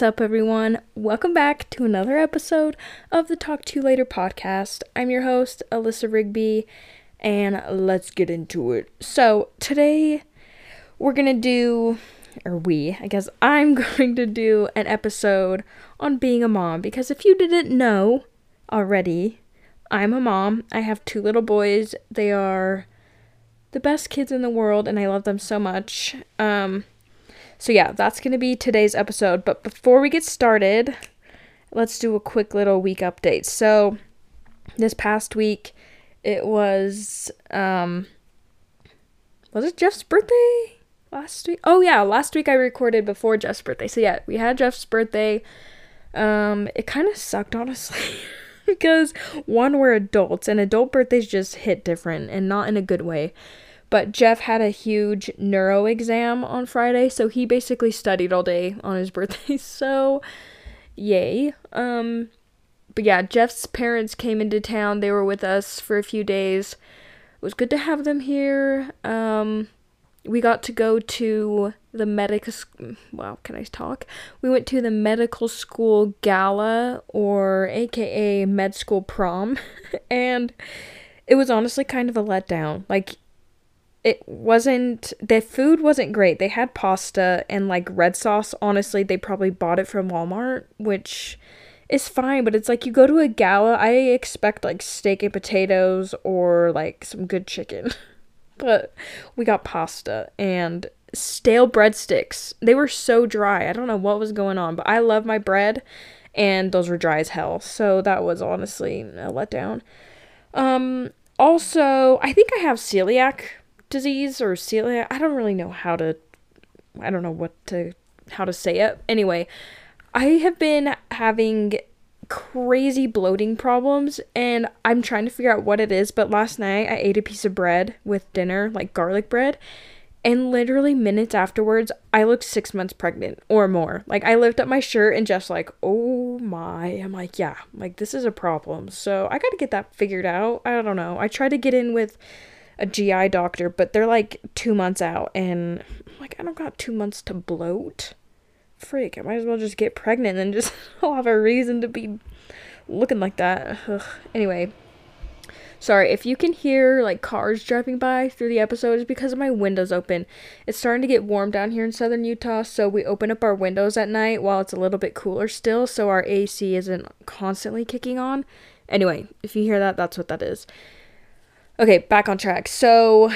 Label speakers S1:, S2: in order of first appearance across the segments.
S1: What's up, everyone? Welcome back to another episode of the Talk to You Later podcast. I'm your host, Alyssa Rigby, and let's get into it. So, today we're gonna do, or we, I guess I'm going to do an episode on being a mom because if you didn't know already, I'm a mom. I have two little boys. They are the best kids in the world, and I love them so much. Um, so, yeah, that's going to be today's episode. But before we get started, let's do a quick little week update. So, this past week, it was, um, was it Jeff's birthday last week? Oh, yeah, last week I recorded before Jeff's birthday. So, yeah, we had Jeff's birthday. Um, it kind of sucked, honestly. because one, we're adults, and adult birthdays just hit different and not in a good way. But Jeff had a huge neuro exam on Friday, so he basically studied all day on his birthday. So, yay. Um but yeah, Jeff's parents came into town. They were with us for a few days. It was good to have them here. Um we got to go to the medical well can i talk we went to the medical school gala or aka med school prom and it was honestly kind of a letdown like it wasn't the food wasn't great. They had pasta and like red sauce. Honestly, they probably bought it from Walmart, which is fine, but it's like you go to a gala, I expect like steak and potatoes or like some good chicken. but we got pasta and stale breadsticks. They were so dry. I don't know what was going on, but I love my bread and those were dry as hell. So that was honestly a letdown. Um also, I think I have celiac disease or celiac. I don't really know how to I don't know what to how to say it. Anyway, I have been having crazy bloating problems and I'm trying to figure out what it is, but last night I ate a piece of bread with dinner, like garlic bread, and literally minutes afterwards I looked 6 months pregnant or more. Like I lift up my shirt and just like, "Oh my." I'm like, "Yeah, like this is a problem." So, I got to get that figured out. I don't know. I tried to get in with a GI doctor, but they're like two months out, and I'm like, I don't got two months to bloat. Freak, I might as well just get pregnant and just have a reason to be looking like that. Ugh. Anyway, sorry if you can hear like cars driving by through the episode, it's because of my windows open. It's starting to get warm down here in southern Utah, so we open up our windows at night while it's a little bit cooler still, so our AC isn't constantly kicking on. Anyway, if you hear that, that's what that is. Okay, back on track. So,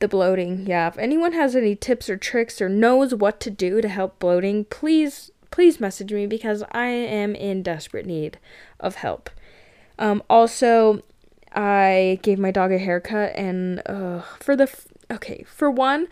S1: the bloating. Yeah, if anyone has any tips or tricks or knows what to do to help bloating, please please message me because I am in desperate need of help. Um, also, I gave my dog a haircut, and uh, for the f- okay, for one,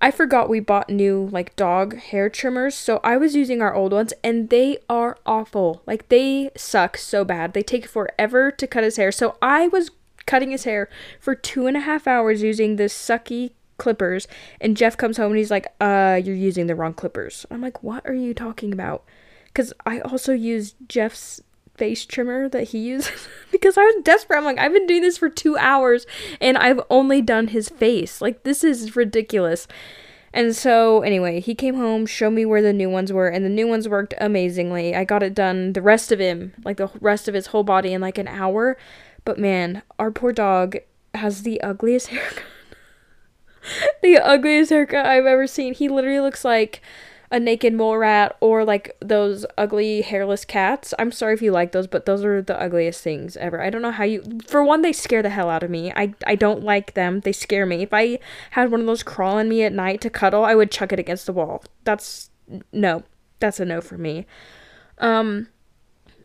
S1: I forgot we bought new like dog hair trimmers, so I was using our old ones, and they are awful. Like they suck so bad. They take forever to cut his hair. So I was cutting his hair for two and a half hours using this sucky clippers and Jeff comes home and he's like, uh, you're using the wrong clippers. I'm like, what are you talking about? Because I also use Jeff's face trimmer that he uses because I was desperate. I'm like, I've been doing this for two hours and I've only done his face. Like, this is ridiculous. And so, anyway, he came home, showed me where the new ones were, and the new ones worked amazingly. I got it done, the rest of him, like the rest of his whole body, in like an hour. But man, our poor dog has the ugliest haircut. the ugliest haircut I've ever seen. He literally looks like a naked mole rat or like those ugly hairless cats. I'm sorry if you like those, but those are the ugliest things ever. I don't know how you for one they scare the hell out of me. I I don't like them. They scare me. If I had one of those crawl on me at night to cuddle, I would chuck it against the wall. That's no. That's a no for me. Um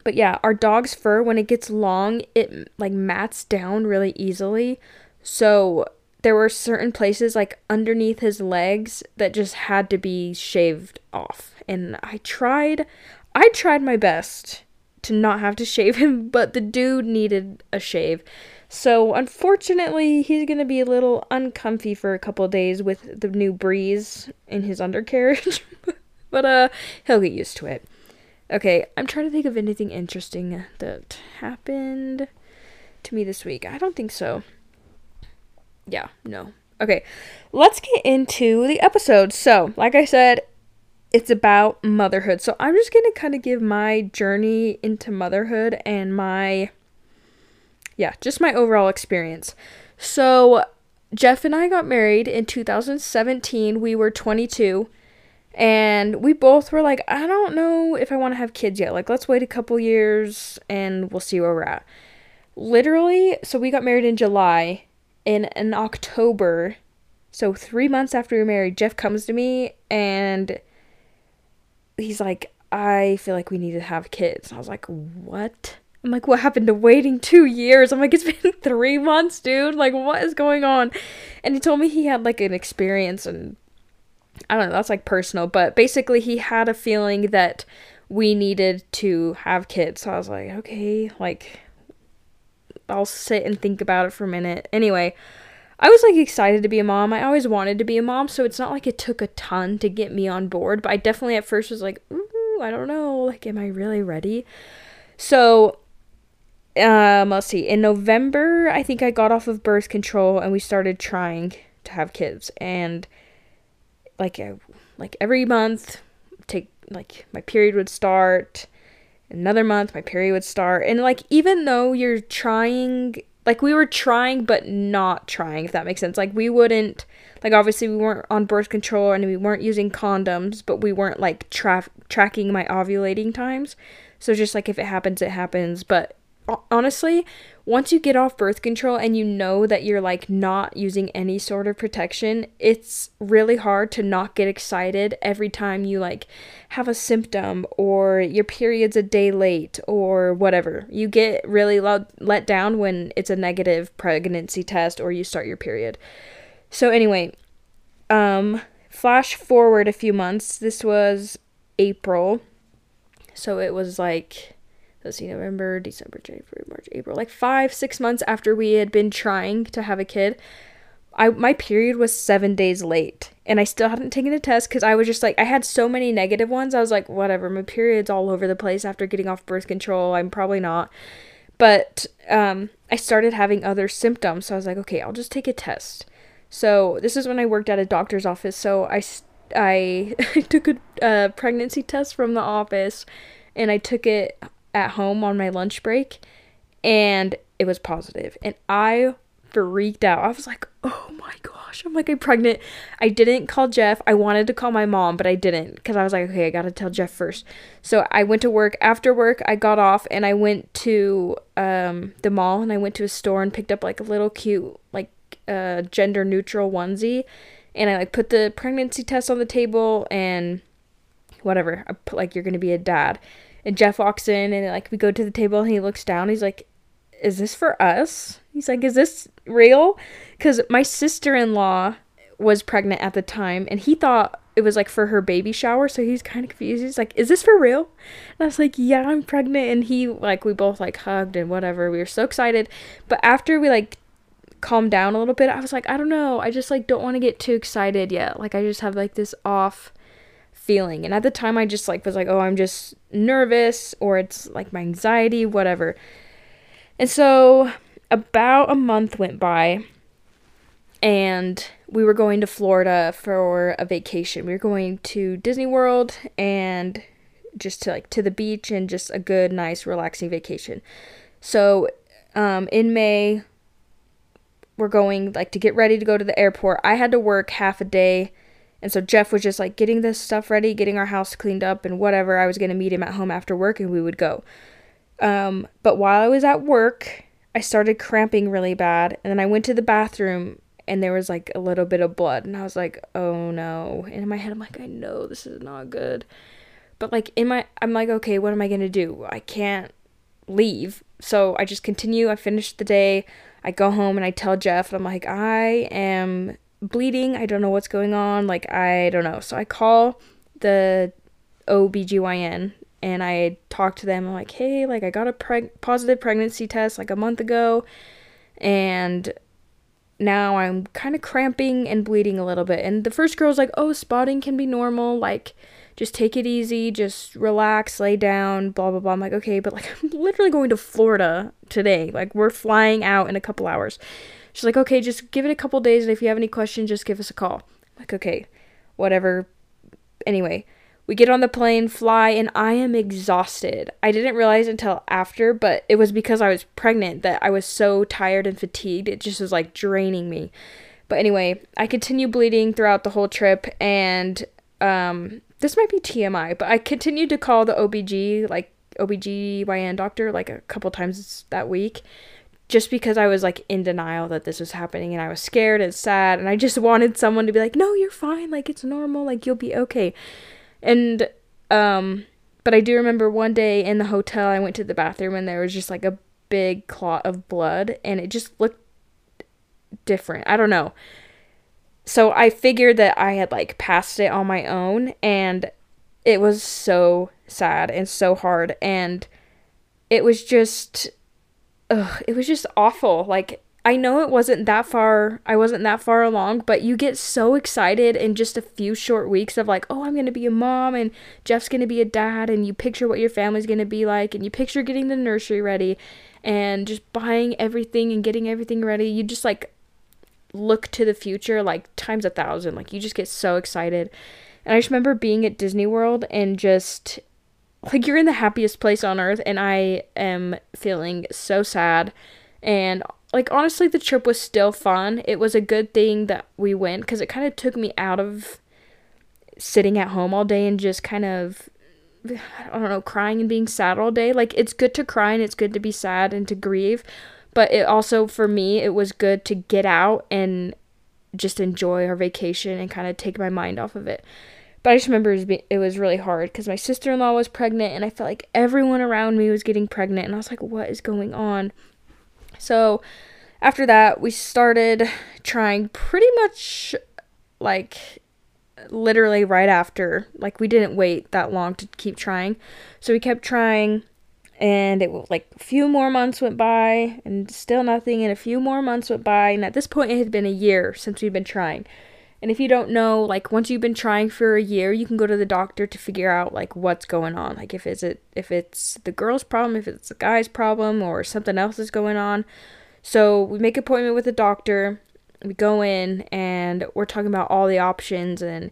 S1: but yeah, our dog's fur when it gets long, it like mats down really easily. So there were certain places like underneath his legs that just had to be shaved off. And I tried I tried my best to not have to shave him, but the dude needed a shave. So unfortunately, he's going to be a little uncomfy for a couple days with the new breeze in his undercarriage. but uh he'll get used to it. Okay, I'm trying to think of anything interesting that happened to me this week. I don't think so. Yeah, no. Okay, let's get into the episode. So, like I said, it's about motherhood. So I'm just going to kind of give my journey into motherhood and my yeah, just my overall experience. So Jeff and I got married in 2017. We were 22 and we both were like, I don't know if I want to have kids yet. Like, let's wait a couple years and we'll see where we're at. Literally, so we got married in July. In, in October, so three months after we were married, Jeff comes to me and he's like, I feel like we need to have kids. I was like, what? I'm like, what happened to waiting two years? I'm like, it's been three months, dude. Like, what is going on? And he told me he had like an experience, and I don't know, that's like personal, but basically, he had a feeling that we needed to have kids. So I was like, okay, like, I'll sit and think about it for a minute. Anyway, I was like excited to be a mom. I always wanted to be a mom, so it's not like it took a ton to get me on board, but I definitely at first was like, ooh, I don't know, like, am I really ready? So, um, let's see. In November, I think I got off of birth control and we started trying to have kids, and like, uh, like every month, take like my period would start. Another month, my period would start, and like even though you're trying like we were trying but not trying if that makes sense like we wouldn't like obviously we weren't on birth control and we weren't using condoms but we weren't like tra- tracking my ovulating times so just like if it happens it happens but honestly, once you get off birth control and you know that you're like not using any sort of protection, it's really hard to not get excited every time you like have a symptom or your period's a day late or whatever. You get really lo- let down when it's a negative pregnancy test or you start your period. So anyway, um flash forward a few months. This was April. So it was like let's see, November, December, January, March, April, like five, six months after we had been trying to have a kid, I my period was seven days late, and I still hadn't taken a test because I was just like I had so many negative ones. I was like, whatever, my period's all over the place after getting off birth control. I'm probably not, but um, I started having other symptoms, so I was like, okay, I'll just take a test. So this is when I worked at a doctor's office. So I I took a uh, pregnancy test from the office, and I took it at home on my lunch break and it was positive and I freaked out. I was like, "Oh my gosh, I'm like I'm pregnant." I didn't call Jeff. I wanted to call my mom, but I didn't cuz I was like, "Okay, I got to tell Jeff first. So I went to work. After work, I got off and I went to um the mall and I went to a store and picked up like a little cute like uh gender neutral onesie and I like put the pregnancy test on the table and whatever. I put like you're going to be a dad and Jeff walks in and like we go to the table and he looks down. He's like, "Is this for us?" He's like, "Is this real?" Cuz my sister-in-law was pregnant at the time and he thought it was like for her baby shower, so he's kind of confused. He's like, "Is this for real?" And I was like, "Yeah, I'm pregnant." And he like we both like hugged and whatever. We were so excited. But after we like calmed down a little bit, I was like, "I don't know. I just like don't want to get too excited yet. Like I just have like this off feeling. And at the time I just like was like, "Oh, I'm just nervous or it's like my anxiety, whatever." And so about a month went by and we were going to Florida for a vacation. We were going to Disney World and just to like to the beach and just a good, nice, relaxing vacation. So, um, in May, we're going like to get ready to go to the airport. I had to work half a day and so Jeff was just like getting this stuff ready, getting our house cleaned up, and whatever. I was going to meet him at home after work and we would go. Um, but while I was at work, I started cramping really bad. And then I went to the bathroom and there was like a little bit of blood. And I was like, oh no. And in my head, I'm like, I know this is not good. But like in my, I'm like, okay, what am I going to do? I can't leave. So I just continue. I finish the day. I go home and I tell Jeff, and I'm like, I am bleeding. I don't know what's going on. Like, I don't know. So I call the OBGYN and I talk to them. I'm like, hey, like, I got a preg- positive pregnancy test like a month ago. And now I'm kind of cramping and bleeding a little bit. And the first girl's like, oh, spotting can be normal. Like, just take it easy, just relax, lay down, blah, blah, blah. I'm like, okay, but like, I'm literally going to Florida today. Like, we're flying out in a couple hours. She's like, okay, just give it a couple days, and if you have any questions, just give us a call. I'm like, okay, whatever. Anyway, We get on the plane, fly, and I am exhausted. I didn't realize until after, but it was because I was pregnant that I was so tired and fatigued. It just was like draining me. But anyway, I continue bleeding throughout the whole trip, and um, this might be TMI, but I continued to call the OBG, like OBGYN doctor, like a couple times that week just because I was like in denial that this was happening and I was scared and sad and I just wanted someone to be like, "No, you're fine. Like it's normal. Like you'll be okay." And um but I do remember one day in the hotel I went to the bathroom and there was just like a big clot of blood and it just looked different. I don't know. So I figured that I had like passed it on my own and it was so sad and so hard and it was just ugh, it was just awful. Like I know it wasn't that far, I wasn't that far along, but you get so excited in just a few short weeks of like, oh, I'm going to be a mom and Jeff's going to be a dad and you picture what your family's going to be like and you picture getting the nursery ready and just buying everything and getting everything ready. You just like look to the future like times a thousand. Like you just get so excited. And I just remember being at Disney World and just like you're in the happiest place on earth and I am feeling so sad and like honestly the trip was still fun. It was a good thing that we went cuz it kind of took me out of sitting at home all day and just kind of I don't know, crying and being sad all day. Like it's good to cry and it's good to be sad and to grieve, but it also for me it was good to get out and just enjoy our vacation and kind of take my mind off of it. But I just remember it was, it was really hard because my sister in law was pregnant, and I felt like everyone around me was getting pregnant, and I was like, what is going on? So after that, we started trying pretty much like literally right after. Like, we didn't wait that long to keep trying. So we kept trying, and it was like a few more months went by, and still nothing, and a few more months went by, and at this point, it had been a year since we'd been trying. And if you don't know, like once you've been trying for a year, you can go to the doctor to figure out like what's going on. Like if is it if it's the girl's problem, if it's the guy's problem, or something else is going on. So we make appointment with the doctor. We go in and we're talking about all the options and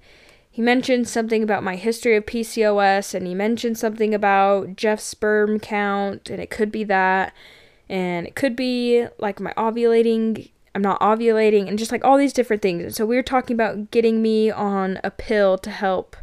S1: he mentioned something about my history of PCOS and he mentioned something about Jeff's sperm count and it could be that and it could be like my ovulating I'm not ovulating and just like all these different things. And so we were talking about getting me on a pill to help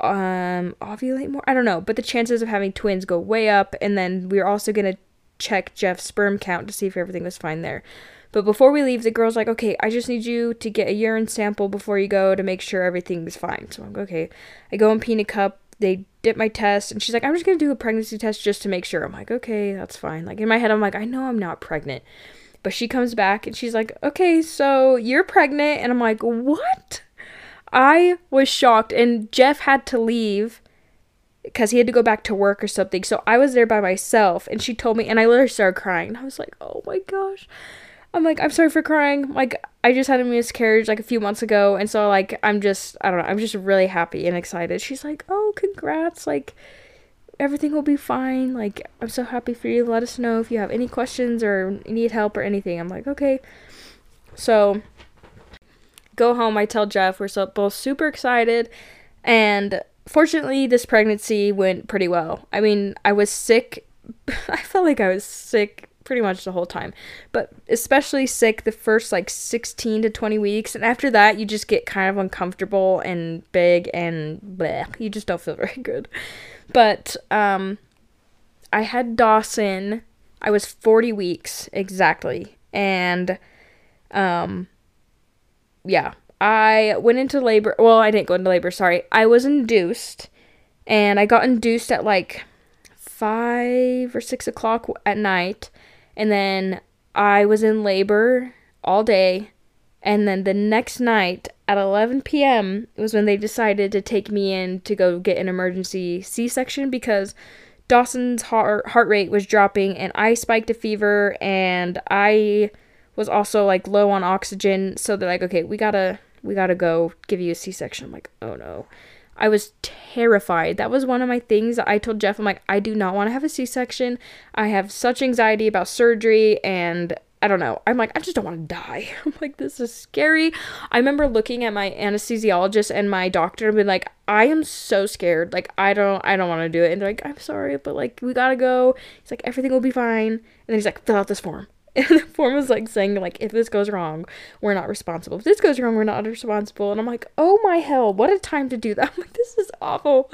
S1: um ovulate more. I don't know, but the chances of having twins go way up and then we are also to check Jeff's sperm count to see if everything was fine there. But before we leave, the girl's like, "Okay, I just need you to get a urine sample before you go to make sure everything's fine." So I'm like, "Okay." I go and pee in a cup, they dip my test and she's like, "I'm just going to do a pregnancy test just to make sure." I'm like, "Okay, that's fine." Like in my head I'm like, "I know I'm not pregnant." But she comes back and she's like, okay, so you're pregnant. And I'm like, what? I was shocked. And Jeff had to leave because he had to go back to work or something. So I was there by myself. And she told me, and I literally started crying. I was like, oh my gosh. I'm like, I'm sorry for crying. Like, I just had a miscarriage like a few months ago. And so, like, I'm just, I don't know, I'm just really happy and excited. She's like, oh, congrats. Like, everything will be fine. Like, I'm so happy for you. Let us know if you have any questions or need help or anything. I'm like, okay. So, go home. I tell Jeff we're so, both super excited. And fortunately, this pregnancy went pretty well. I mean, I was sick. I felt like I was sick pretty much the whole time, but especially sick the first like 16 to 20 weeks. And after that, you just get kind of uncomfortable and big and bleh. You just don't feel very good. But um, I had Dawson. I was 40 weeks exactly. And um, yeah, I went into labor. Well, I didn't go into labor, sorry. I was induced. And I got induced at like five or six o'clock at night. And then I was in labor all day. And then the next night at 11 p.m. was when they decided to take me in to go get an emergency C section because Dawson's heart, heart rate was dropping and I spiked a fever and I was also like low on oxygen. So they're like, okay, we gotta, we gotta go give you a C section. I'm like, oh no. I was terrified. That was one of my things I told Jeff. I'm like, I do not want to have a C section. I have such anxiety about surgery and I don't know. I'm like, I just don't want to die. I'm like, this is scary. I remember looking at my anesthesiologist and my doctor and being like, I am so scared. Like, I don't, I don't want to do it. And they're like, I'm sorry, but like, we gotta go. He's like, everything will be fine. And then he's like, fill out this form. And the form was like saying like if this goes wrong, we're not responsible. If this goes wrong, we're not responsible. And I'm like, oh my hell, what a time to do that. I'm like, this is awful.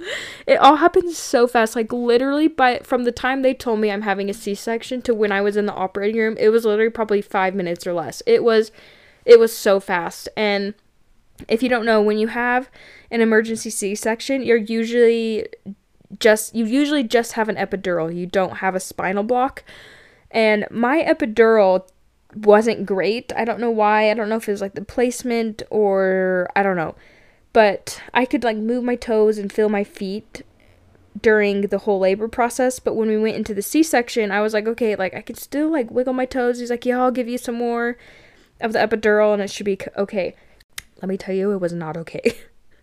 S1: It all happened so fast. Like literally by from the time they told me I'm having a C section to when I was in the operating room, it was literally probably five minutes or less. It was it was so fast. And if you don't know, when you have an emergency C section, you're usually just you usually just have an epidural. You don't have a spinal block. And my epidural wasn't great. I don't know why. I don't know if it was like the placement or I don't know. But I could like move my toes and feel my feet during the whole labor process. But when we went into the C section, I was like, okay, like I could still like wiggle my toes. He's like, yeah, I'll give you some more of the epidural and it should be okay. Let me tell you, it was not okay.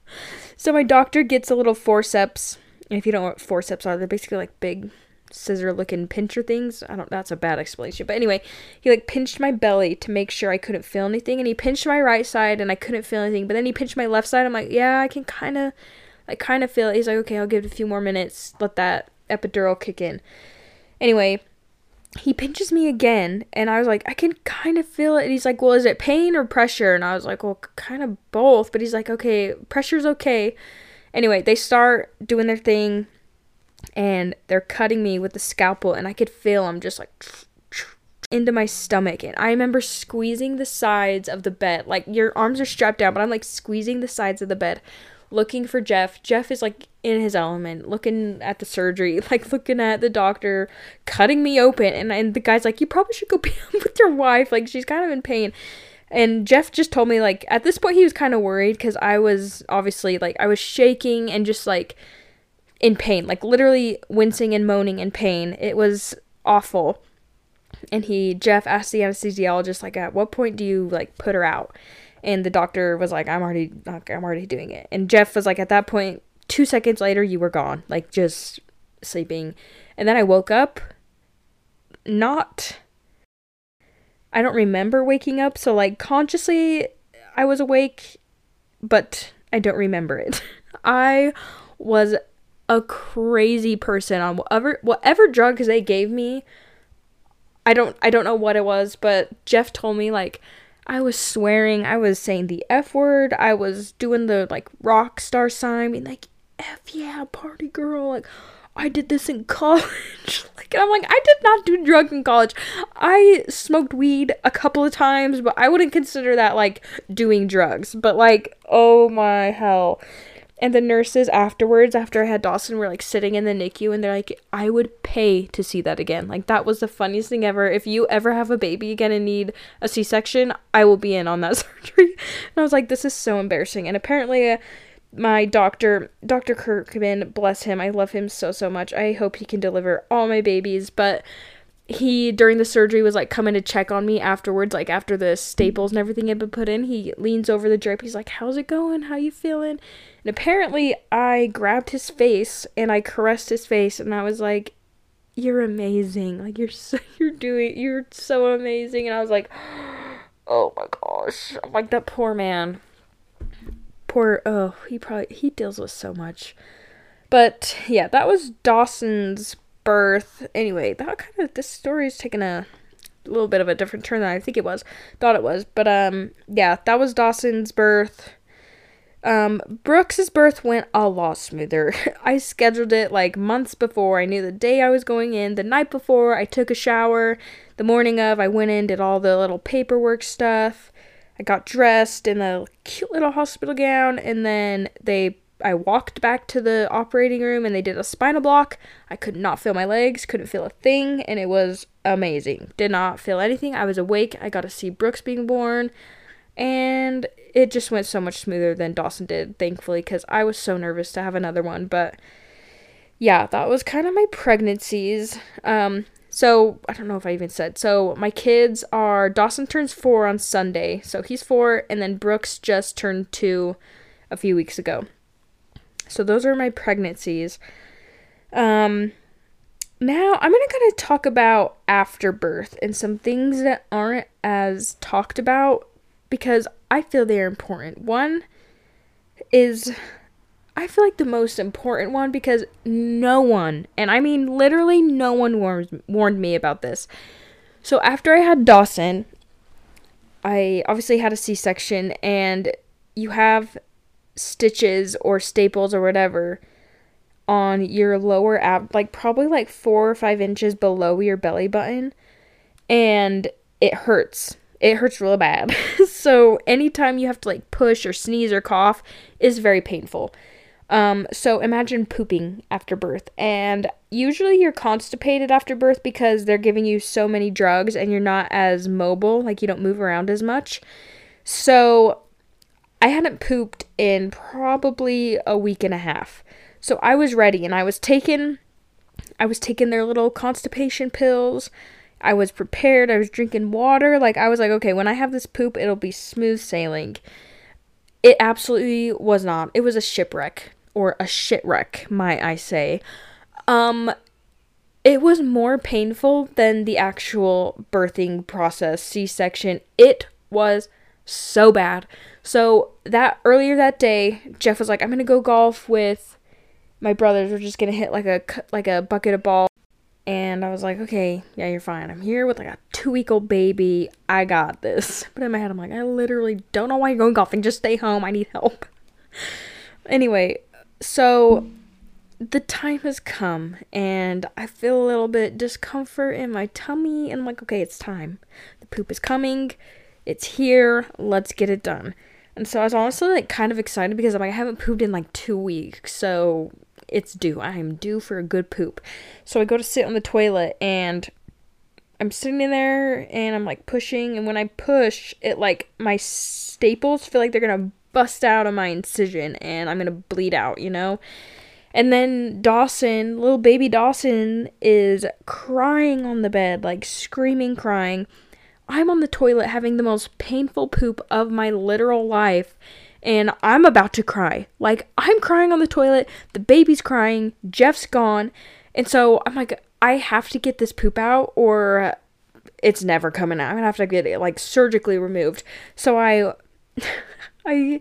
S1: so my doctor gets a little forceps. And if you don't know what forceps are, they're basically like big scissor looking pincher things. I don't that's a bad explanation. But anyway, he like pinched my belly to make sure I couldn't feel anything and he pinched my right side and I couldn't feel anything. But then he pinched my left side. I'm like, "Yeah, I can kind of I kind of feel it." He's like, "Okay, I'll give it a few more minutes. Let that epidural kick in." Anyway, he pinches me again and I was like, "I can kind of feel it." And he's like, "Well, is it pain or pressure?" And I was like, "Well, kind of both." But he's like, "Okay, pressure's okay." Anyway, they start doing their thing and they're cutting me with the scalpel and I could feel them just like into my stomach and I remember squeezing the sides of the bed like your arms are strapped down but I'm like squeezing the sides of the bed looking for Jeff. Jeff is like in his element, looking at the surgery, like looking at the doctor cutting me open and and the guy's like you probably should go be with your wife like she's kind of in pain. And Jeff just told me like at this point he was kind of worried cuz I was obviously like I was shaking and just like in pain, like literally wincing and moaning in pain. It was awful. And he, Jeff, asked the anesthesiologist, like, at what point do you like put her out? And the doctor was like, I'm already, like, I'm already doing it. And Jeff was like, at that point, two seconds later, you were gone, like just sleeping. And then I woke up, not, I don't remember waking up. So like consciously, I was awake, but I don't remember it. I was a crazy person on whatever whatever drugs they gave me. I don't I don't know what it was, but Jeff told me like I was swearing, I was saying the F word, I was doing the like rock star sign, being like, F yeah, party girl, like I did this in college. like I'm like, I did not do drugs in college. I smoked weed a couple of times, but I wouldn't consider that like doing drugs. But like, oh my hell. And the nurses afterwards, after I had Dawson, were like sitting in the NICU and they're like, I would pay to see that again. Like, that was the funniest thing ever. If you ever have a baby again and need a C section, I will be in on that surgery. And I was like, this is so embarrassing. And apparently, uh, my doctor, Dr. Kirkman, bless him, I love him so, so much. I hope he can deliver all my babies. But he during the surgery was like coming to check on me afterwards like after the staples and everything had been put in he leans over the drip he's like how's it going? How you feeling? And apparently i grabbed his face and i caressed his face and i was like you're amazing. Like you're so you're doing you're so amazing. And i was like oh my gosh. I'm like that poor man. Poor oh he probably he deals with so much. But yeah that was dawson's birth. Anyway, that kind of this story is taking a little bit of a different turn than I think it was. Thought it was. But um yeah, that was Dawson's birth. Um Brooks's birth went a lot smoother. I scheduled it like months before. I knew the day I was going in, the night before, I took a shower. The morning of, I went in, did all the little paperwork stuff. I got dressed in a cute little hospital gown and then they I walked back to the operating room and they did a spinal block. I could not feel my legs, couldn't feel a thing, and it was amazing. Did not feel anything. I was awake. I got to see Brooks being born, and it just went so much smoother than Dawson did, thankfully, because I was so nervous to have another one. But yeah, that was kind of my pregnancies. Um, so I don't know if I even said. So my kids are Dawson turns four on Sunday, so he's four, and then Brooks just turned two a few weeks ago. So those are my pregnancies. Um now I'm going to kind of talk about afterbirth and some things that aren't as talked about because I feel they're important. One is I feel like the most important one because no one, and I mean literally no one warned, warned me about this. So after I had Dawson, I obviously had a C section, and you have stitches or staples or whatever on your lower ab, like probably like four or five inches below your belly button, and it hurts. It hurts real bad. so anytime you have to like push or sneeze or cough is very painful. Um, so imagine pooping after birth, and usually you're constipated after birth because they're giving you so many drugs and you're not as mobile, like you don't move around as much. So I hadn't pooped in probably a week and a half. So I was ready and I was taking I was taking their little constipation pills. I was prepared. I was drinking water. Like I was like, okay, when I have this poop, it'll be smooth sailing. It absolutely was not. It was a shipwreck or a shipwreck, might I say. Um it was more painful than the actual birthing process, C-section. It was so bad. So that earlier that day, Jeff was like, "I'm gonna go golf with my brothers. We're just gonna hit like a like a bucket of ball." And I was like, "Okay, yeah, you're fine. I'm here with like a two week old baby. I got this." But in my head, I'm like, "I literally don't know why you're going golfing. Just stay home. I need help." anyway, so the time has come and I feel a little bit discomfort in my tummy and I'm like, okay, it's time. The poop is coming. It's here. Let's get it done. And so I was honestly like kind of excited because I'm like I haven't pooped in like two weeks, so it's due. I am due for a good poop. So I go to sit on the toilet and I'm sitting in there and I'm like pushing and when I push it like my staples feel like they're gonna bust out of my incision and I'm gonna bleed out, you know? And then Dawson, little baby Dawson, is crying on the bed, like screaming, crying. I'm on the toilet having the most painful poop of my literal life and I'm about to cry. Like, I'm crying on the toilet, the baby's crying, Jeff's gone. And so I'm like, I have to get this poop out or it's never coming out. I'm gonna have to get it like surgically removed. So I, I,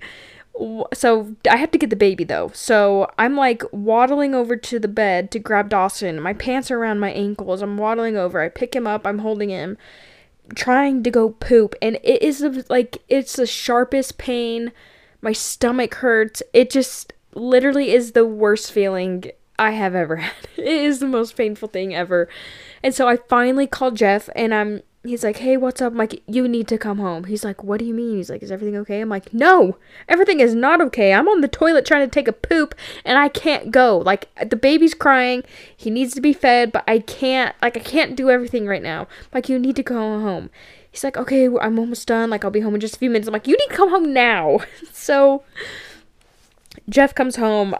S1: so I have to get the baby though. So I'm like waddling over to the bed to grab Dawson. My pants are around my ankles. I'm waddling over. I pick him up. I'm holding him trying to go poop and it is like it's the sharpest pain. My stomach hurts. It just literally is the worst feeling i have ever had. It is the most painful thing ever. And so i finally called jeff and i'm he's like, hey, what's up? I'm like, you need to come home. He's like, what do you mean? He's like, is everything okay? I'm like, no, everything is not okay. I'm on the toilet trying to take a poop and I can't go. Like, the baby's crying. He needs to be fed, but I can't, like, I can't do everything right now. I'm like, you need to go home. He's like, okay, I'm almost done. Like, I'll be home in just a few minutes. I'm like, you need to come home now. so, Jeff comes home.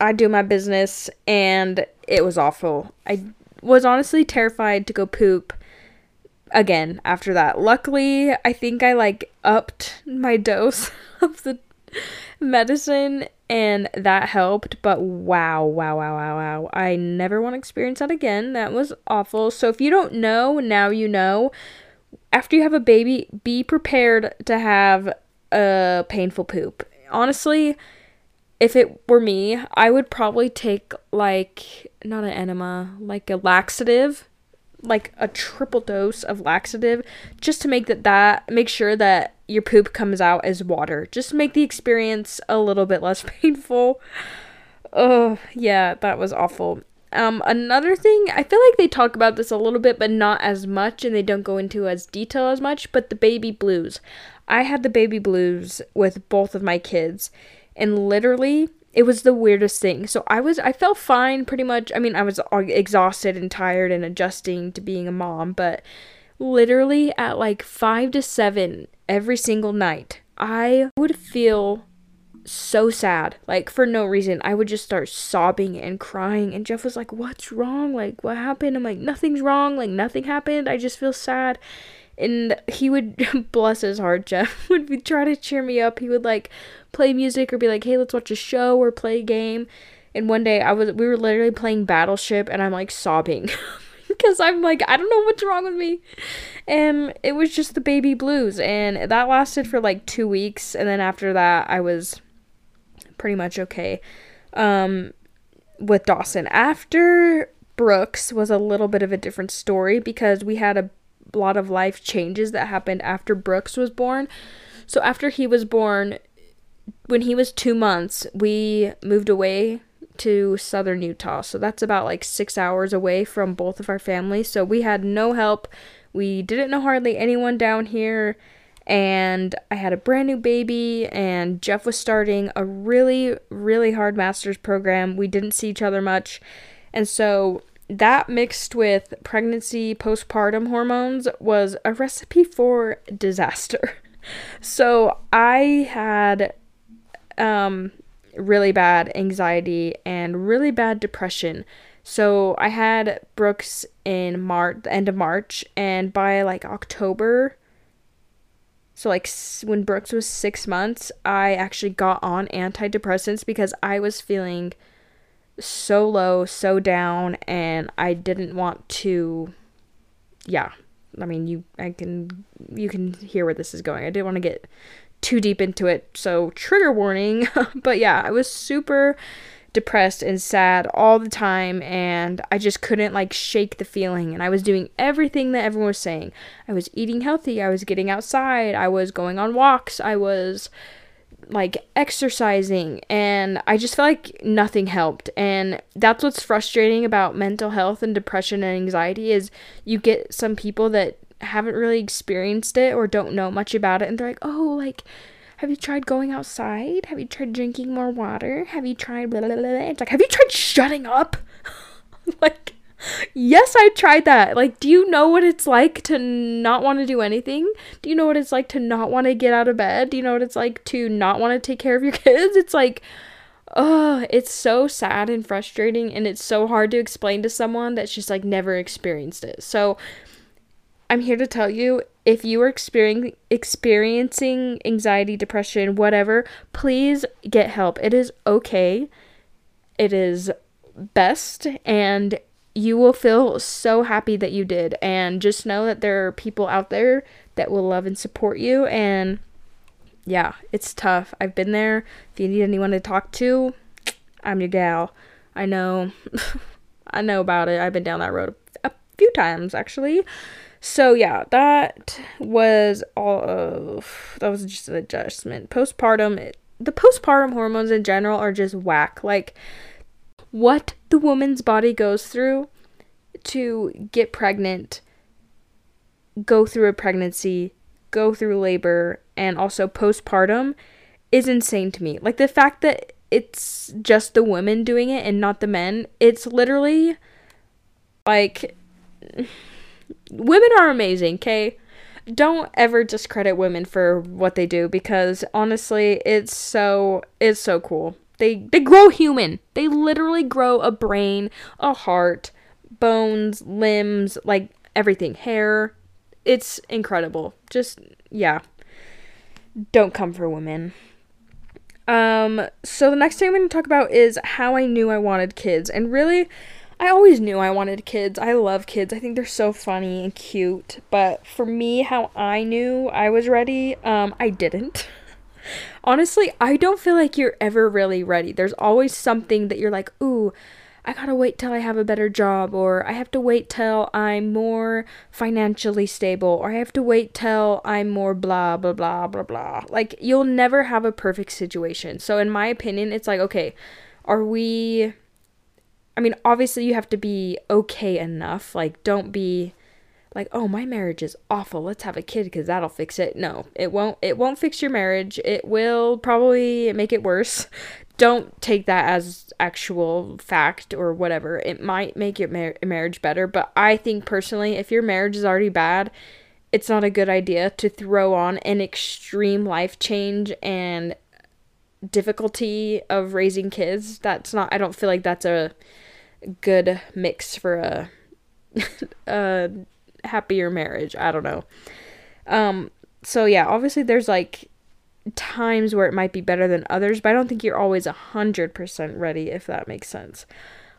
S1: I do my business and it was awful. I was honestly terrified to go poop again after that. Luckily, I think I like upped my dose of the medicine and that helped, but wow, wow, wow, wow, wow. I never want to experience that again. That was awful. So if you don't know, now you know. After you have a baby, be prepared to have a painful poop. Honestly, if it were me, I would probably take like not an enema, like a laxative like a triple dose of laxative just to make that that make sure that your poop comes out as water. Just make the experience a little bit less painful. Oh yeah that was awful. Um another thing i feel like they talk about this a little bit but not as much and they don't go into as detail as much but the baby blues. I had the baby blues with both of my kids and literally it was the weirdest thing. So I was I felt fine pretty much. I mean, I was exhausted and tired and adjusting to being a mom, but literally at like 5 to 7 every single night, I would feel so sad, like for no reason. I would just start sobbing and crying and Jeff was like, "What's wrong? Like what happened?" I'm like, "Nothing's wrong. Like nothing happened. I just feel sad." And he would bless his heart jeff would try to cheer me up he would like play music or be like hey let's watch a show or play a game And one day I was we were literally playing Battleship and I'm like sobbing because I'm like I don't know what's wrong with me. And it was just the baby blues and that lasted for like 2 weeks and then after that I was pretty much okay. Um with Dawson. After Brooks was a little bit of a different story because we had a lot of life changes that happened after Brooks was born. So after he was born, when he was two months, we moved away to southern Utah. So that's about like six hours away from both of our families. So we had no help. We didn't know hardly anyone down here. And I had a brand new baby, and Jeff was starting a really, really hard master's program. We didn't see each other much. And so that mixed with pregnancy postpartum hormones was a recipe for disaster. So I had um, really bad anxiety and really bad depression. So I had Brooks in March, the end of March, and by like October, so like when Brooks was six months, I actually got on antidepressants because I was feeling so low, so down, and I didn't want to. Yeah, I mean you, I can you can hear where this is going. I didn't want to get too deep into it, so trigger warning. but yeah, I was super depressed and sad all the time and I just couldn't like shake the feeling and I was doing everything that everyone was saying. I was eating healthy, I was getting outside, I was going on walks, I was like exercising and I just felt like nothing helped. And that's what's frustrating about mental health and depression and anxiety is you get some people that haven't really experienced it or don't know much about it and they're like, "Oh, like have you tried going outside? Have you tried drinking more water? Have you tried blah blah blah?" It's like, "Have you tried shutting up?" like yes, I tried that. Like, do you know what it's like to not want to do anything? Do you know what it's like to not want to get out of bed? Do you know what it's like to not want to take care of your kids? It's like, oh, it's so sad and frustrating, and it's so hard to explain to someone that's just like never experienced it. So, I'm here to tell you if you are experiencing experiencing anxiety, depression, whatever, please get help. It is okay. It is best and you will feel so happy that you did. And just know that there are people out there that will love and support you. And yeah, it's tough. I've been there. If you need anyone to talk to, I'm your gal. I know. I know about it. I've been down that road a few times actually. So yeah, that was all of that was just an adjustment. Postpartum, the postpartum hormones in general are just whack. Like what the woman's body goes through to get pregnant, go through a pregnancy, go through labor, and also postpartum is insane to me. Like the fact that it's just the women doing it and not the men, it's literally like women are amazing, okay? Don't ever discredit women for what they do because honestly, it's so it's so cool. They they grow human. They literally grow a brain, a heart, bones, limbs, like everything, hair. It's incredible. Just yeah. Don't come for women. Um so the next thing I'm going to talk about is how I knew I wanted kids. And really I always knew I wanted kids. I love kids. I think they're so funny and cute. But for me, how I knew I was ready, um, I didn't. honestly, I don't feel like you're ever really ready. There's always something that you're like, ooh, I gotta wait till I have a better job, or I have to wait till I'm more financially stable, or I have to wait till I'm more blah, blah, blah, blah, blah. Like, you'll never have a perfect situation. So, in my opinion, it's like, okay, are we. I mean, obviously, you have to be okay enough. Like, don't be like oh my marriage is awful. Let's have a kid because that'll fix it. No it won't it won't fix your marriage. It will probably make it worse. Don't take that as actual fact or whatever. It might make your mar- marriage better but i think personally if your marriage is already bad it's not a good idea to throw on an extreme life change and difficulty of raising kids. That's not i don't feel like that's a good mix for a a happier marriage. I don't know. Um so yeah, obviously there's like times where it might be better than others, but I don't think you're always a 100% ready, if that makes sense.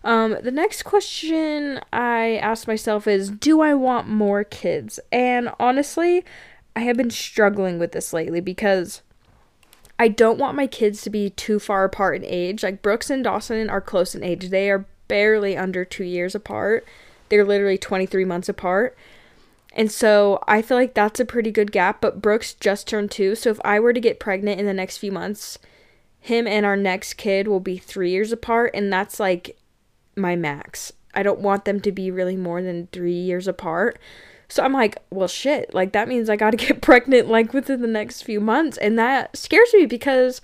S1: Um, the next question I asked myself is Do I want more kids? And honestly, I have been struggling with this lately because I don't want my kids to be too far apart in age. Like Brooks and Dawson are close in age, they are barely under two years apart, they're literally 23 months apart. And so I feel like that's a pretty good gap, but Brooks just turned two. So if I were to get pregnant in the next few months, him and our next kid will be three years apart, and that's like my max. I don't want them to be really more than three years apart. So I'm like, well, shit, like that means I gotta get pregnant like within the next few months. And that scares me because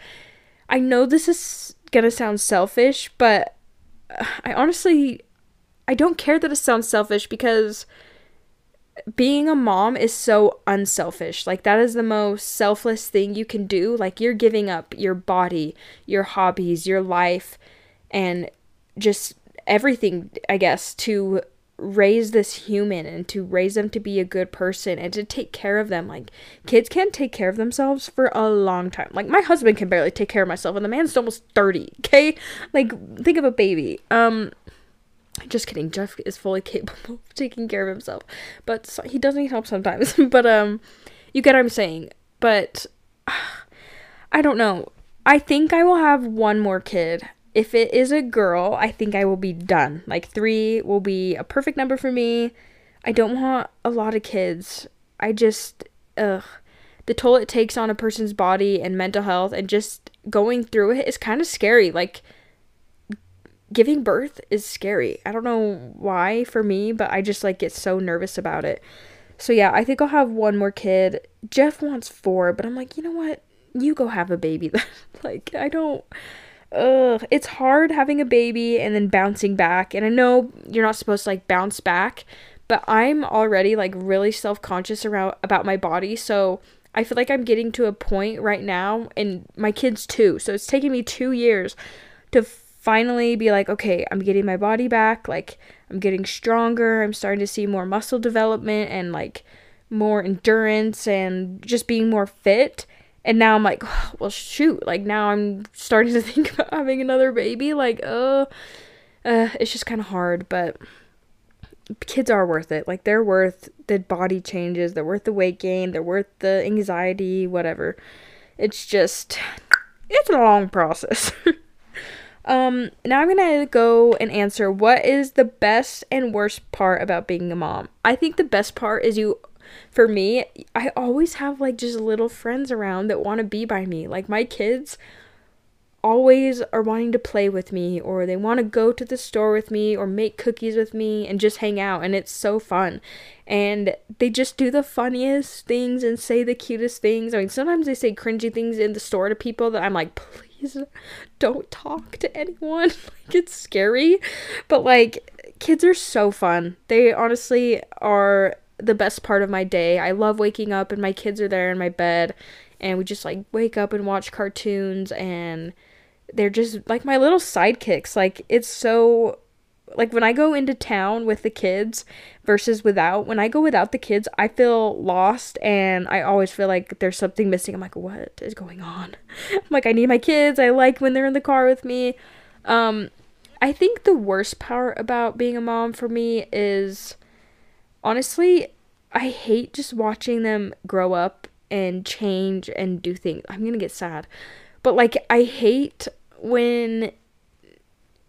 S1: I know this is gonna sound selfish, but I honestly, I don't care that it sounds selfish because being a mom is so unselfish. Like, that is the most selfless thing you can do. Like, you're giving up your body, your hobbies, your life, and just everything, I guess, to raise this human and to raise them to be a good person and to take care of them. Like, kids can't take care of themselves for a long time. Like, my husband can barely take care of myself, and the man's almost 30, okay? Like, think of a baby. Um, just kidding. Jeff is fully capable of taking care of himself, but so, he does need help sometimes. but um, you get what I'm saying. But uh, I don't know. I think I will have one more kid. If it is a girl, I think I will be done. Like three will be a perfect number for me. I don't want a lot of kids. I just ugh. The toll it takes on a person's body and mental health and just going through it is kind of scary. Like giving birth is scary. I don't know why for me, but I just like get so nervous about it. So yeah, I think I'll have one more kid. Jeff wants four, but I'm like, you know what? You go have a baby then. like I don't ugh, it's hard having a baby and then bouncing back. And I know you're not supposed to like bounce back, but I'm already like really self-conscious around about my body, so I feel like I'm getting to a point right now and my kids too. So it's taking me 2 years to finally be like, okay, I'm getting my body back. Like, I'm getting stronger. I'm starting to see more muscle development and like more endurance and just being more fit. And now I'm like, well, shoot. Like, now I'm starting to think about having another baby. Like, uh, uh it's just kind of hard, but kids are worth it. Like, they're worth the body changes, they're worth the weight gain, they're worth the anxiety, whatever. It's just, it's a long process. Um, now I'm gonna go and answer what is the best and worst part about being a mom. I think the best part is you, for me, I always have like just little friends around that want to be by me. Like my kids always are wanting to play with me or they want to go to the store with me or make cookies with me and just hang out and it's so fun and they just do the funniest things and say the cutest things i mean sometimes they say cringy things in the store to people that i'm like please please don't talk to anyone. like it's scary, but like kids are so fun. They honestly are the best part of my day. I love waking up and my kids are there in my bed and we just like wake up and watch cartoons and they're just like my little sidekicks. Like it's so like when I go into town with the kids versus without, when I go without the kids, I feel lost and I always feel like there's something missing. I'm like, what is going on? I'm like, I need my kids. I like when they're in the car with me. Um, I think the worst part about being a mom for me is honestly, I hate just watching them grow up and change and do things. I'm gonna get sad. But like, I hate when,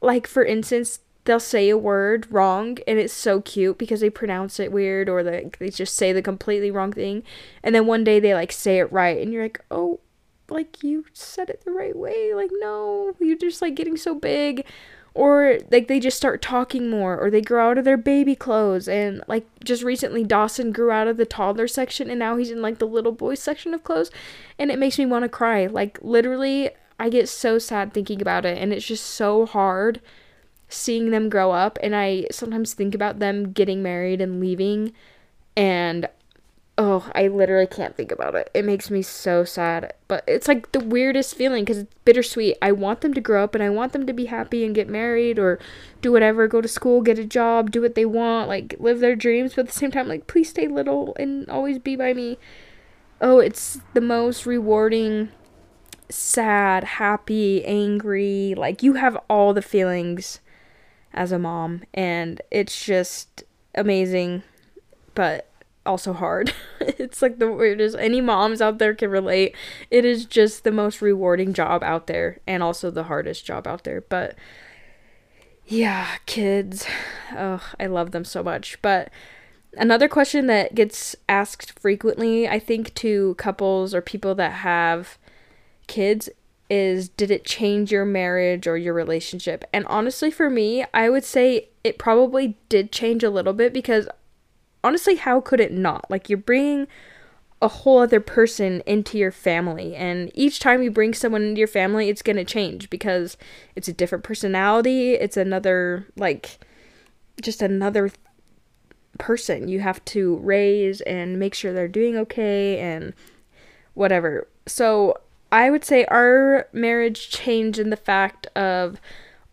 S1: like, for instance, they'll say a word wrong and it's so cute because they pronounce it weird or like they just say the completely wrong thing. And then one day they like say it right and you're like oh like you said it the right way. Like no you're just like getting so big. Or like they just start talking more or they grow out of their baby clothes. And like just recently Dawson grew out of the toddler section and now he's in like the little boy section of clothes. And it makes me want to cry. Like literally I get so sad thinking about it and it's just so hard seeing them grow up and I sometimes think about them getting married and leaving and oh, I literally can't think about it. It makes me so sad. But it's like the weirdest feeling cuz it's bittersweet. I want them to grow up and I want them to be happy and get married or do whatever, go to school, get a job, do what they want, like live their dreams, but at the same time like please stay little and always be by me. Oh, it's the most rewarding sad, happy, angry. Like you have all the feelings as a mom, and it's just amazing, but also hard. it's like the weirdest. Any moms out there can relate. It is just the most rewarding job out there, and also the hardest job out there. But yeah, kids. Oh, I love them so much. But another question that gets asked frequently, I think, to couples or people that have kids is did it change your marriage or your relationship? And honestly, for me, I would say it probably did change a little bit because honestly, how could it not? Like, you're bringing a whole other person into your family, and each time you bring someone into your family, it's gonna change because it's a different personality, it's another, like, just another person you have to raise and make sure they're doing okay and whatever. So, I would say our marriage changed in the fact of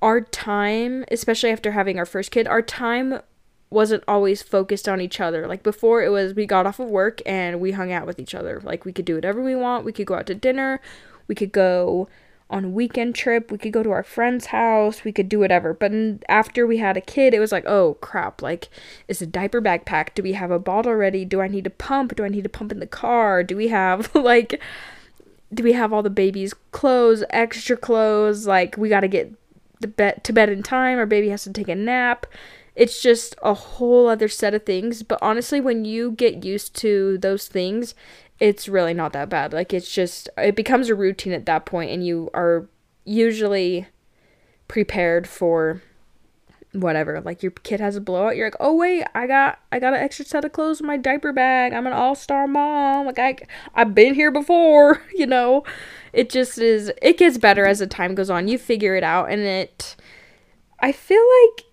S1: our time, especially after having our first kid, our time wasn't always focused on each other. Like before, it was we got off of work and we hung out with each other. Like we could do whatever we want. We could go out to dinner. We could go on a weekend trip. We could go to our friend's house. We could do whatever. But after we had a kid, it was like, oh crap, like, is a diaper bag packed? Do we have a bottle ready? Do I need to pump? Do I need to pump in the car? Do we have, like, do we have all the baby's clothes, extra clothes? Like we got to get the bed to bed in time. Our baby has to take a nap. It's just a whole other set of things. But honestly, when you get used to those things, it's really not that bad. Like it's just it becomes a routine at that point, and you are usually prepared for whatever like your kid has a blowout you're like oh wait i got i got an extra set of clothes in my diaper bag. I'm an all-star mom. Like i i've been here before you know? It just is it gets better as the time goes on. You figure it out and it i feel like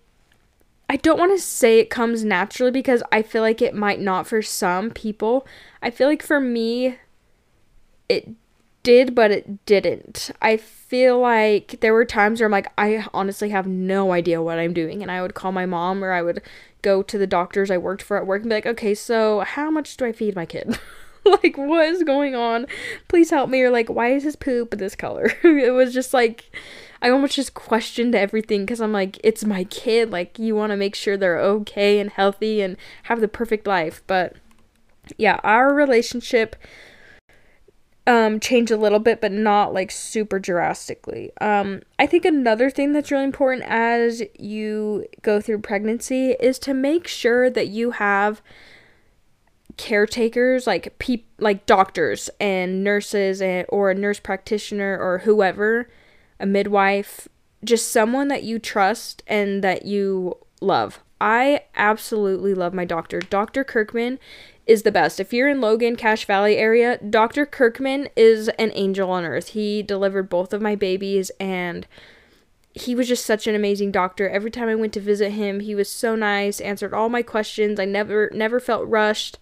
S1: i don't want to say it comes naturally because i feel like it might not for some people. I feel like for me it did, but it didn't. I feel like there were times where I'm like, I honestly have no idea what I'm doing. And I would call my mom or I would go to the doctors I worked for at work and be like, okay, so how much do I feed my kid? like, what is going on? Please help me. Or like, why is his poop this color? it was just like, I almost just questioned everything because I'm like, it's my kid. Like, you want to make sure they're okay and healthy and have the perfect life. But yeah, our relationship um change a little bit but not like super drastically. Um I think another thing that's really important as you go through pregnancy is to make sure that you have caretakers like peop like doctors and nurses and or a nurse practitioner or whoever, a midwife, just someone that you trust and that you love. I absolutely love my doctor. Dr. Kirkman is the best. If you're in Logan, Cache Valley area, Dr. Kirkman is an angel on earth. He delivered both of my babies and he was just such an amazing doctor. Every time I went to visit him, he was so nice, answered all my questions. I never never felt rushed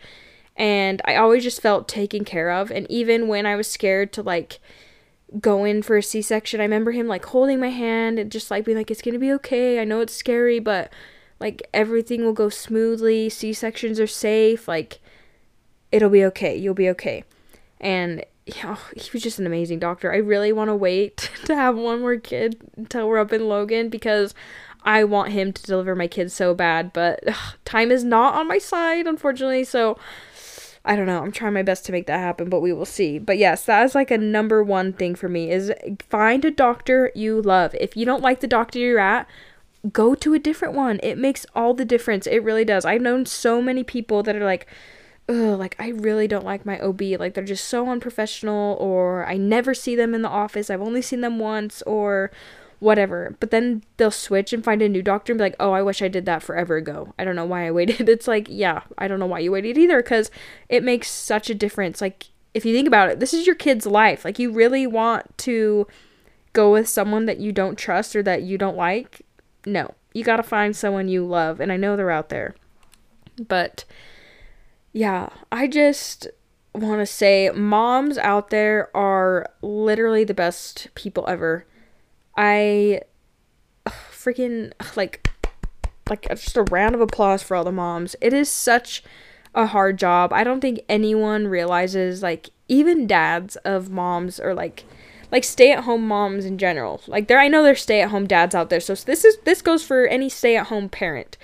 S1: and I always just felt taken care of. And even when I was scared to like go in for a C-section, I remember him like holding my hand and just like being like it's going to be okay. I know it's scary, but like everything will go smoothly. C-sections are safe. Like it'll be okay. You'll be okay. And know, he was just an amazing doctor. I really want to wait to have one more kid until we're up in Logan because I want him to deliver my kids so bad, but ugh, time is not on my side, unfortunately. So I don't know. I'm trying my best to make that happen, but we will see. But yes, that is like a number one thing for me is find a doctor you love. If you don't like the doctor you're at, go to a different one. It makes all the difference. It really does. I've known so many people that are like, ugh, like I really don't like my OB. Like they're just so unprofessional, or I never see them in the office. I've only seen them once, or whatever. But then they'll switch and find a new doctor and be like, oh, I wish I did that forever ago. I don't know why I waited. It's like, yeah, I don't know why you waited either, because it makes such a difference. Like, if you think about it, this is your kid's life. Like, you really want to go with someone that you don't trust or that you don't like? No. You gotta find someone you love, and I know they're out there. But yeah, I just want to say moms out there are literally the best people ever. I ugh, freaking like like uh, just a round of applause for all the moms. It is such a hard job. I don't think anyone realizes like even dads of moms or like like stay-at-home moms in general. Like there I know there's stay-at-home dads out there. So this is this goes for any stay-at-home parent.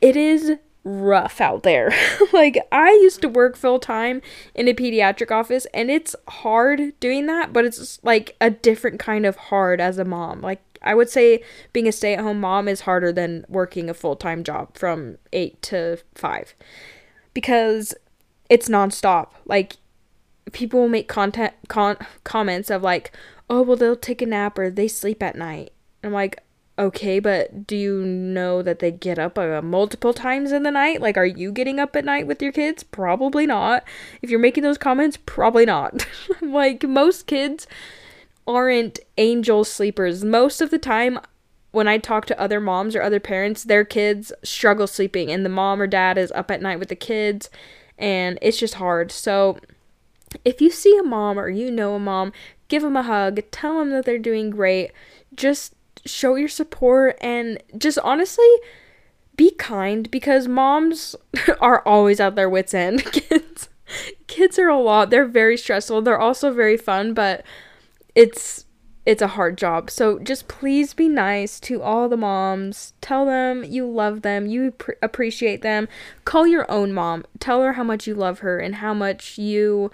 S1: It is rough out there. like I used to work full time in a pediatric office and it's hard doing that, but it's like a different kind of hard as a mom. Like I would say being a stay-at-home mom is harder than working a full-time job from 8 to 5 because it's nonstop. Like people will make content con- comments of like, "Oh, well they'll take a nap or they sleep at night." And I'm like, "Okay, but do you know that they get up uh, multiple times in the night? Like are you getting up at night with your kids? Probably not. If you're making those comments, probably not. like most kids aren't angel sleepers. Most of the time when I talk to other moms or other parents, their kids struggle sleeping and the mom or dad is up at night with the kids and it's just hard. So if you see a mom or you know a mom, give them a hug, tell them that they're doing great. Just show your support and just honestly be kind because moms are always at their wits end. kids kids are a lot. They're very stressful. They're also very fun, but it's it's a hard job. So just please be nice to all the moms. Tell them you love them, you pr- appreciate them. Call your own mom. Tell her how much you love her and how much you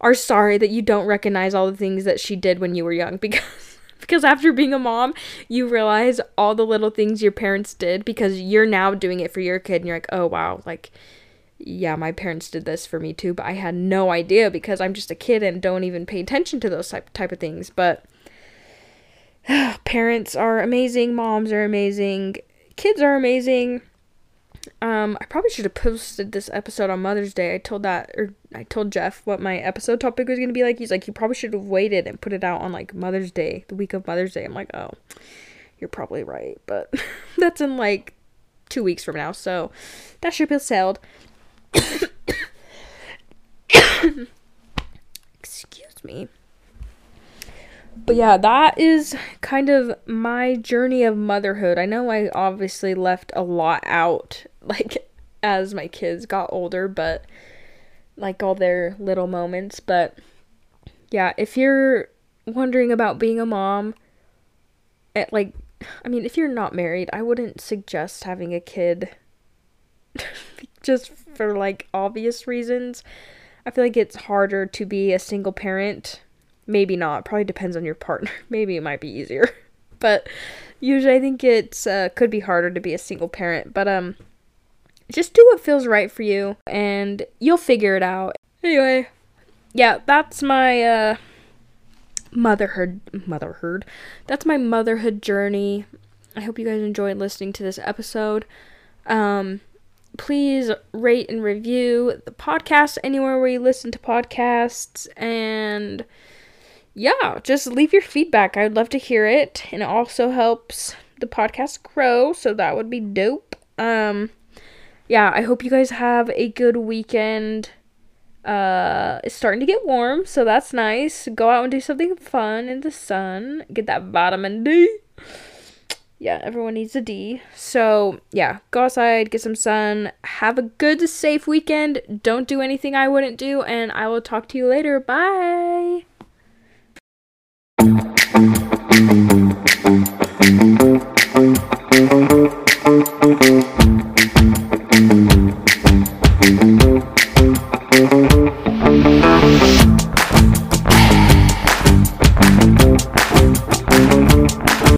S1: are sorry that you don't recognize all the things that she did when you were young because because after being a mom, you realize all the little things your parents did because you're now doing it for your kid and you're like, "Oh wow, like yeah, my parents did this for me too, but I had no idea because I'm just a kid and don't even pay attention to those type type of things." But parents are amazing, moms are amazing, kids are amazing. Um, I probably should have posted this episode on Mother's Day. I told that, or I told Jeff what my episode topic was gonna be like. He's like, you probably should have waited and put it out on like Mother's Day, the week of Mother's Day. I'm like, oh, you're probably right, but that's in like two weeks from now, so that ship has sailed. Excuse me but yeah, that is kind of my journey of motherhood. I know I obviously left a lot out, like as my kids got older, but like all their little moments. But yeah, if you're wondering about being a mom, at like, I mean, if you're not married, I wouldn't suggest having a kid just for like obvious reasons. I feel like it's harder to be a single parent Maybe not. Probably depends on your partner. Maybe it might be easier. but usually I think it's uh, could be harder to be a single parent. But um just do what feels right for you and you'll figure it out. Anyway, yeah, that's my uh motherhood motherhood. That's my motherhood journey. I hope you guys enjoyed listening to this episode. Um please rate and review the podcast anywhere where you listen to podcasts and yeah, just leave your feedback. I would love to hear it. And it also helps the podcast grow, so that would be dope. Um yeah, I hope you guys have a good weekend. Uh it's starting to get warm, so that's nice. Go out and do something fun in the sun. Get that vitamin D. Yeah, everyone needs a D. So, yeah, go outside, get some sun, have a good, safe weekend. Don't do anything I wouldn't do, and I will talk to you later. Bye.